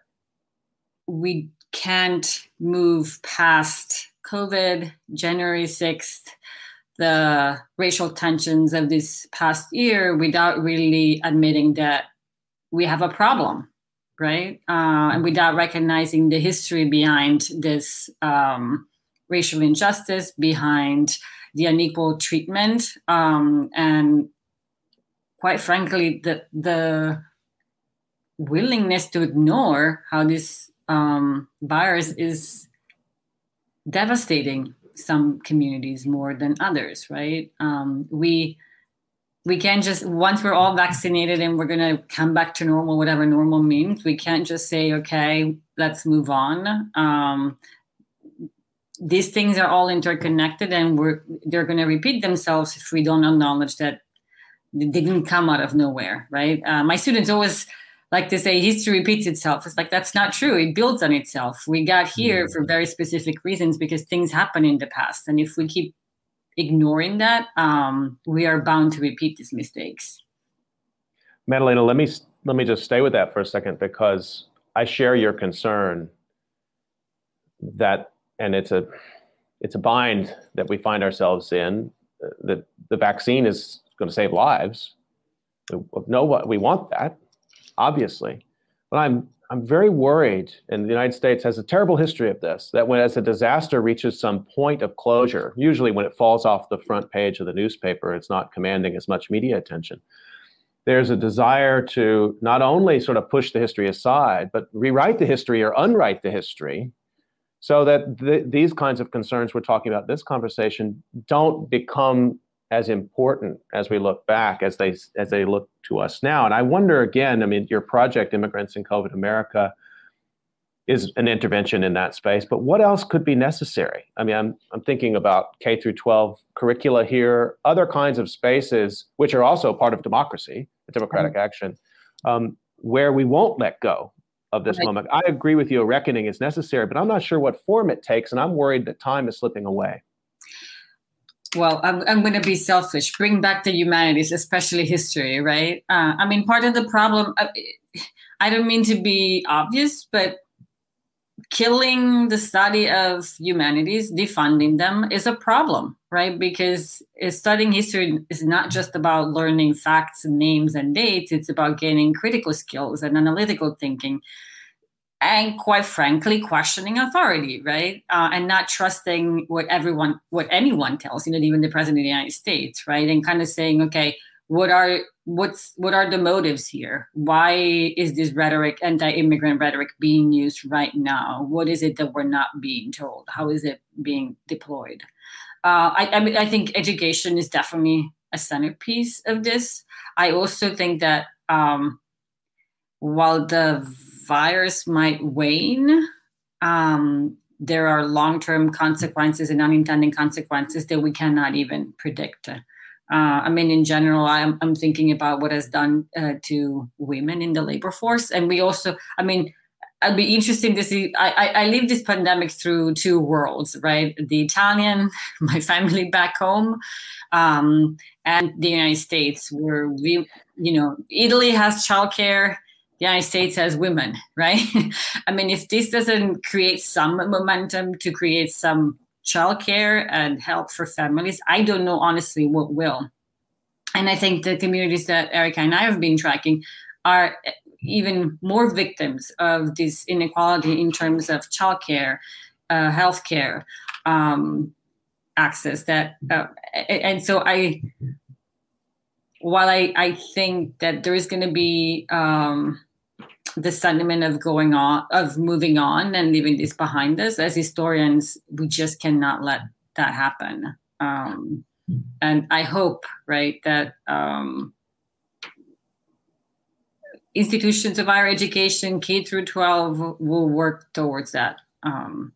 we can't move past COVID, January 6th, the racial tensions of this past year without really admitting that we have a problem, right? Uh, and without recognizing the history behind this um, racial injustice, behind the unequal treatment, um, and quite frankly, the, the willingness to ignore how this um, virus is devastating some communities more than others, right? Um, we we can't just once we're all vaccinated and we're going to come back to normal, whatever normal means. We can't just say, okay, let's move on. Um, these things are all interconnected, and we're they're going to repeat themselves if we don't acknowledge that they didn't come out of nowhere, right? Uh, my students always like to say history repeats itself. It's like that's not true. It builds on itself. We got here mm-hmm. for very specific reasons because things happen in the past. And if we keep ignoring that, um, we are bound to repeat these mistakes. Maddalena, let me let me just stay with that for a second because I share your concern that, and it's a it's a bind that we find ourselves in. That the vaccine is going to save lives. No, we want that obviously. But I'm I'm very worried, and the United States has a terrible history of this, that when as a disaster reaches some point of closure, usually when it falls off the front page of the newspaper, it's not commanding as much media attention. There's a desire to not only sort of push the history aside, but rewrite the history or unwrite the history so that th- these kinds of concerns we're talking about this conversation don't become as important as we look back as they as they look to us now. And I wonder again, I mean, your project, Immigrants in COVID America, is an intervention in that space. But what else could be necessary? I mean, I'm, I'm thinking about K through 12 curricula here, other kinds of spaces, which are also part of democracy, democratic mm-hmm. action, um, where we won't let go of this right. moment. I agree with you, a reckoning is necessary, but I'm not sure what form it takes, and I'm worried that time is slipping away. Well, I'm, I'm going to be selfish. Bring back the humanities, especially history, right? Uh, I mean, part of the problem, uh, I don't mean to be obvious, but killing the study of humanities, defunding them, is a problem, right? Because studying history is not just about learning facts and names and dates, it's about gaining critical skills and analytical thinking. And quite frankly, questioning authority, right? Uh, and not trusting what everyone, what anyone tells, you know, even the president of the United States, right? And kind of saying, okay, what are what's what are the motives here? Why is this rhetoric anti-immigrant rhetoric being used right now? What is it that we're not being told? How is it being deployed? Uh, I, I mean i think education is definitely a centerpiece of this. I also think that um, while the virus might wane um, there are long-term consequences and unintended consequences that we cannot even predict uh, I mean, in general, I'm, I'm thinking about what has done uh, to women in the labor force. And we also, I mean, I'd be interesting to see. I, I, I live this pandemic through two worlds, right? The Italian, [LAUGHS] my family back home, um, and the United States, where we, you know, Italy has childcare, United States has women, right? [LAUGHS] I mean, if this doesn't create some momentum to create some childcare and help for families. I don't know honestly what will. And I think the communities that Erika and I have been tracking are even more victims of this inequality in terms of childcare, uh, healthcare um, access. That uh, and so I, while I I think that there is going to be um, the sentiment of going on of moving on and leaving this behind us. As historians we just cannot let that happen. Um, and i hope right that um, institutions of higher education k through 12 will work towards that. Um,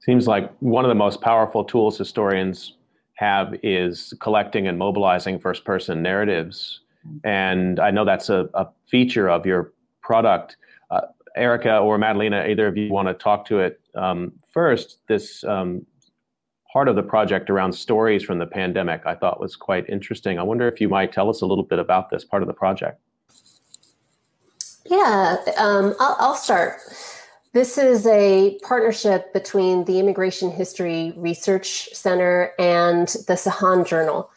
seems like one of the most powerful tools historians have is collecting and mobilizing first person narratives. And i know that's a, a feature of your product. Uh, Erika or Maddalena, either of you want to talk to it um, first? This um, part of the project around stories from the pandemic I thought was quite interesting. I wonder if you might tell us a little bit about this part of the project. Yeah, um, I'll, I'll, start. This is a partnership between the Immigration History Research Center and the Sahan Journal.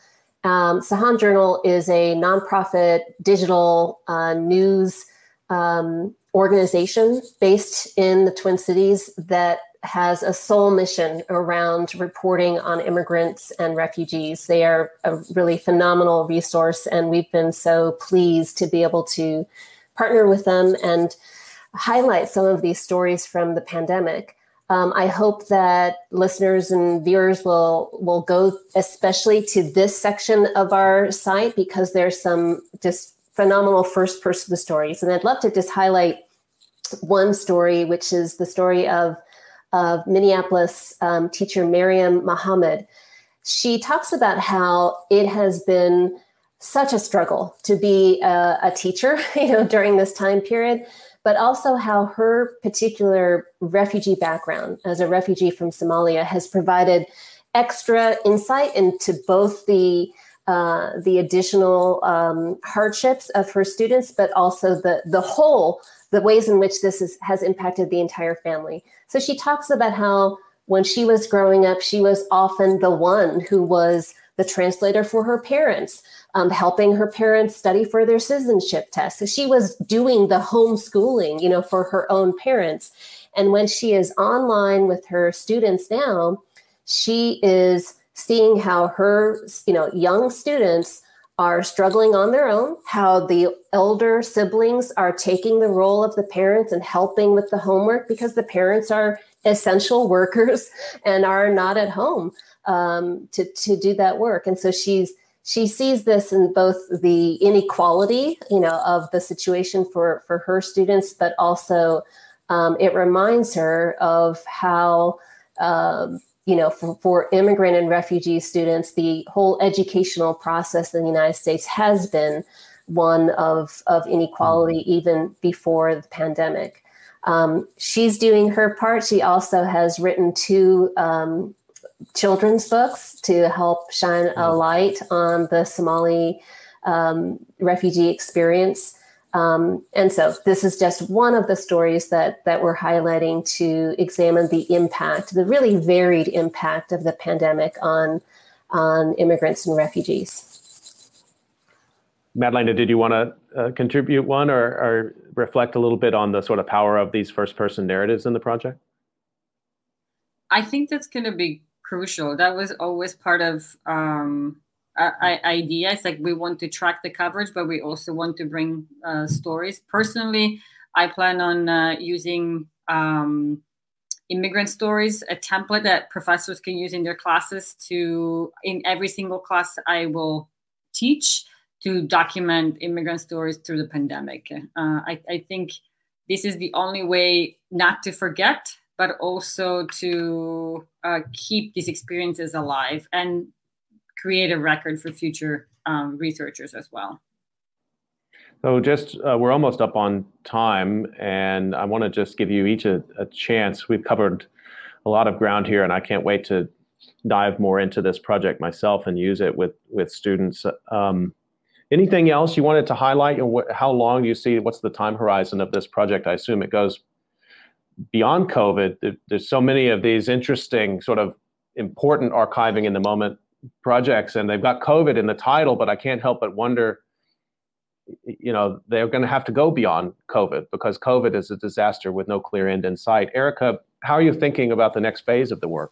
Um, Sahan Journal is a nonprofit digital uh, news um, organization based in the Twin Cities that has a sole mission around reporting on immigrants and refugees. They are a really phenomenal resource, and we've been so pleased to be able to partner with them and highlight some of these stories from the pandemic. Um, I hope that listeners and viewers will will go especially to this section of our site because there's some just phenomenal first person stories. And I'd love to just highlight one story, which is the story of, of Minneapolis um, teacher Miriam Muhammad. She talks about how it has been such a struggle to be a, a teacher, [LAUGHS] you know, during this time period, but also how her particular refugee background as a refugee from Somalia has provided extra insight into both the uh, the additional um, hardships of her students, but also the the whole the ways in which this is, has impacted the entire family. So she talks about how when she was growing up, she was often the one who was the translator for her parents, um, helping her parents study for their citizenship tests. So she was doing the homeschooling, you know, for her own parents. And when she is online with her students now, she is seeing how her, you know, young students are struggling on their own, how the elder siblings are taking the role of the parents and helping with the homework because the parents are essential [LAUGHS] workers and are not at home um, to, to do that work. And so she's she sees this in both the inequality, you know, of the situation for for her students, but also um, it reminds her of how, um, you know, for, for, immigrant and refugee students, the whole educational process in the United States has been one of, of inequality mm-hmm. even before the pandemic. Um, she's doing her part. She also has written two um, children's books to help shine a mm-hmm. light on the Somali um, refugee experience. Um, and so this is just one of the stories that that we're highlighting to examine the impact, the really varied impact of the pandemic on on immigrants and refugees. Maddalena, did you want to uh, contribute one or, or, reflect a little bit on the sort of power of these first person narratives in the project? I think that's going to be crucial. That was always part of um, idea. It's like we want to track the coverage, but we also want to bring uh, stories. Personally, I plan on uh, using um, immigrant stories, a template that professors can use in their classes to, in every single class I will teach, to document immigrant stories through the pandemic. Uh, I, I think this is the only way not to forget, but also to uh, keep these experiences alive and create a record for future um, researchers as well. So just uh, we're almost up on time, and I want to just give you each a, a, chance. We've covered a lot of ground here, and I can't wait to dive more into this project myself and use it with with students. Um, anything else you wanted to highlight? And what, how long you see? What's the time horizon of this project? I assume it goes beyond COVID. There's so many of these interesting, sort of important archiving in the moment projects and they've got COVID in the title, but I can't help but wonder, you know, they're going to have to go beyond COVID because COVID is a disaster with no clear end in sight. Erika, how are you thinking about the next phase of the work?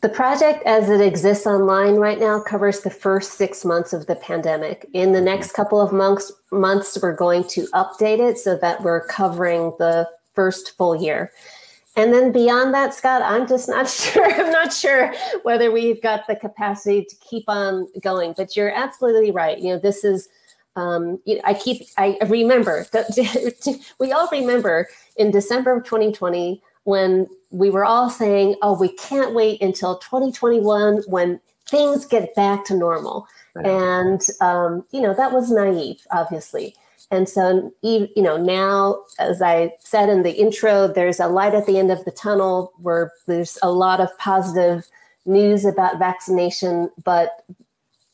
The project, as it exists online right now, covers the first six months of the pandemic. In the next couple of months, months we're going to update it so that we're covering the first full year. And then beyond that, Scott, I'm just not [LAUGHS] sure. I'm not sure whether we've got the capacity to keep on going. But you're absolutely right. You know, this is. Um, you know, I keep. I remember. [LAUGHS] we all remember in December of 2020 when we were all saying, "Oh, we can't wait until 2021 when things get back to normal." Right. And um, you know, that was naive, obviously. And so, you know, now, as I said in the intro, there's a light at the end of the tunnel where there's a lot of positive news about vaccination. But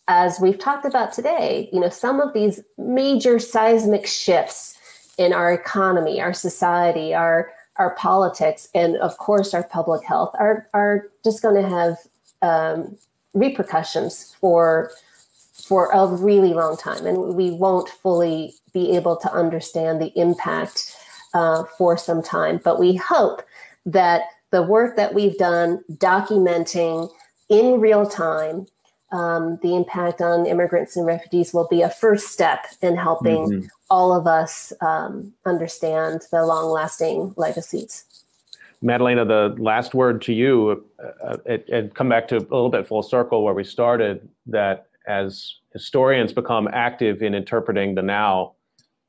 as we've talked about today, you know, some of these major seismic shifts in our economy, our society, our our politics, and of course our public health are are just going to have um, repercussions for for a really long time, and we won't fully be able to understand the impact uh, for some time. But we hope that the work that we've done documenting in real time um, the impact on immigrants and refugees will be a first step in helping mm-hmm. all of us um, understand the long lasting legacies. Maddalena, the last word to you, uh, it, it come back to a little bit full circle where we started that as historians become active in interpreting the now,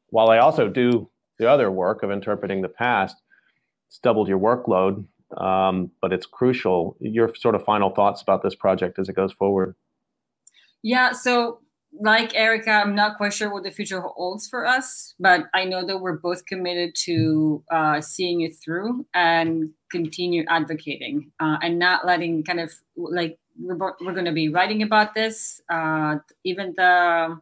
while I also do the other work of interpreting the past, it's doubled your workload, um, but it's crucial. Your sort of final thoughts about this project as it goes forward. Yeah, so like Erika, I'm not quite sure what the future holds for us, but I know that we're both committed to uh, seeing it through and continue advocating uh, and not letting kind of like we're, we're going to be writing about this. Uh, even the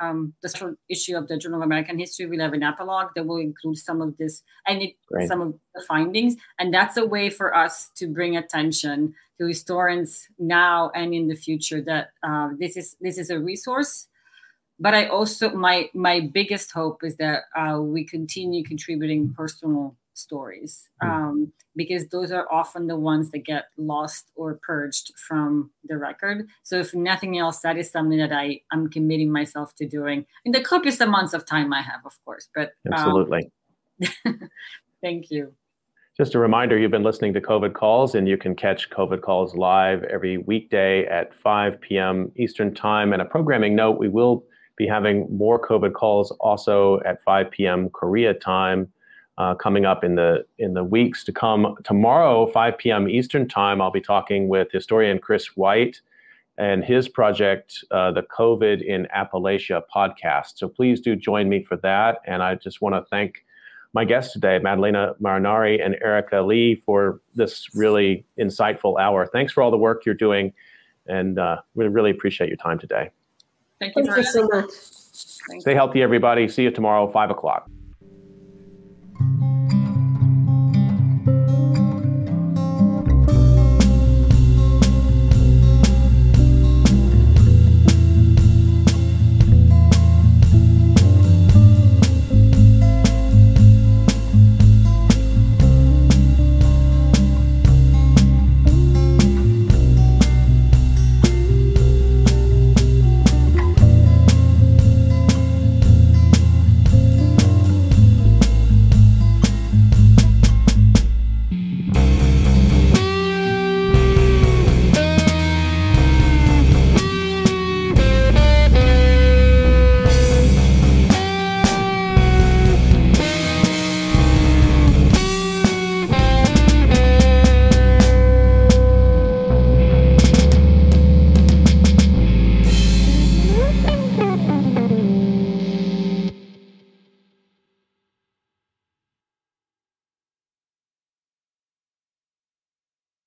um, the short issue of the Journal of American History will have an epilogue that will include some of this and it, some of the findings. And that's a way for us to bring attention to historians now and in the future that uh, this is this is a resource. But I also my my biggest hope is that uh, we continue contributing personal stories hmm. um, because those are often the ones that get lost or purged from the record. So, if nothing else, that is something that I am committing myself to doing in the copious amounts of time I have, of course. But um, absolutely. [LAUGHS] Thank you. Just a reminder you've been listening to COVID Calls, and you can catch COVID Calls live every weekday at 5 p.m. Eastern Time. And a programming note we will be having more COVID calls also at 5 p.m. Korea time uh, coming up in the in the weeks to come. Tomorrow, 5 p.m. Eastern Time, I'll be talking with historian Chris White and his project, uh, the COVID in Appalachia podcast. So please do join me for that. And I just want to thank my guests today, Maddalena Marinari and Erika Lee, for this really insightful hour. Thanks for all the work you're doing, and uh, we really appreciate your time today. Thank you, Thank you so much. Thank Stay healthy, everybody. See you tomorrow, 5 o'clock thank you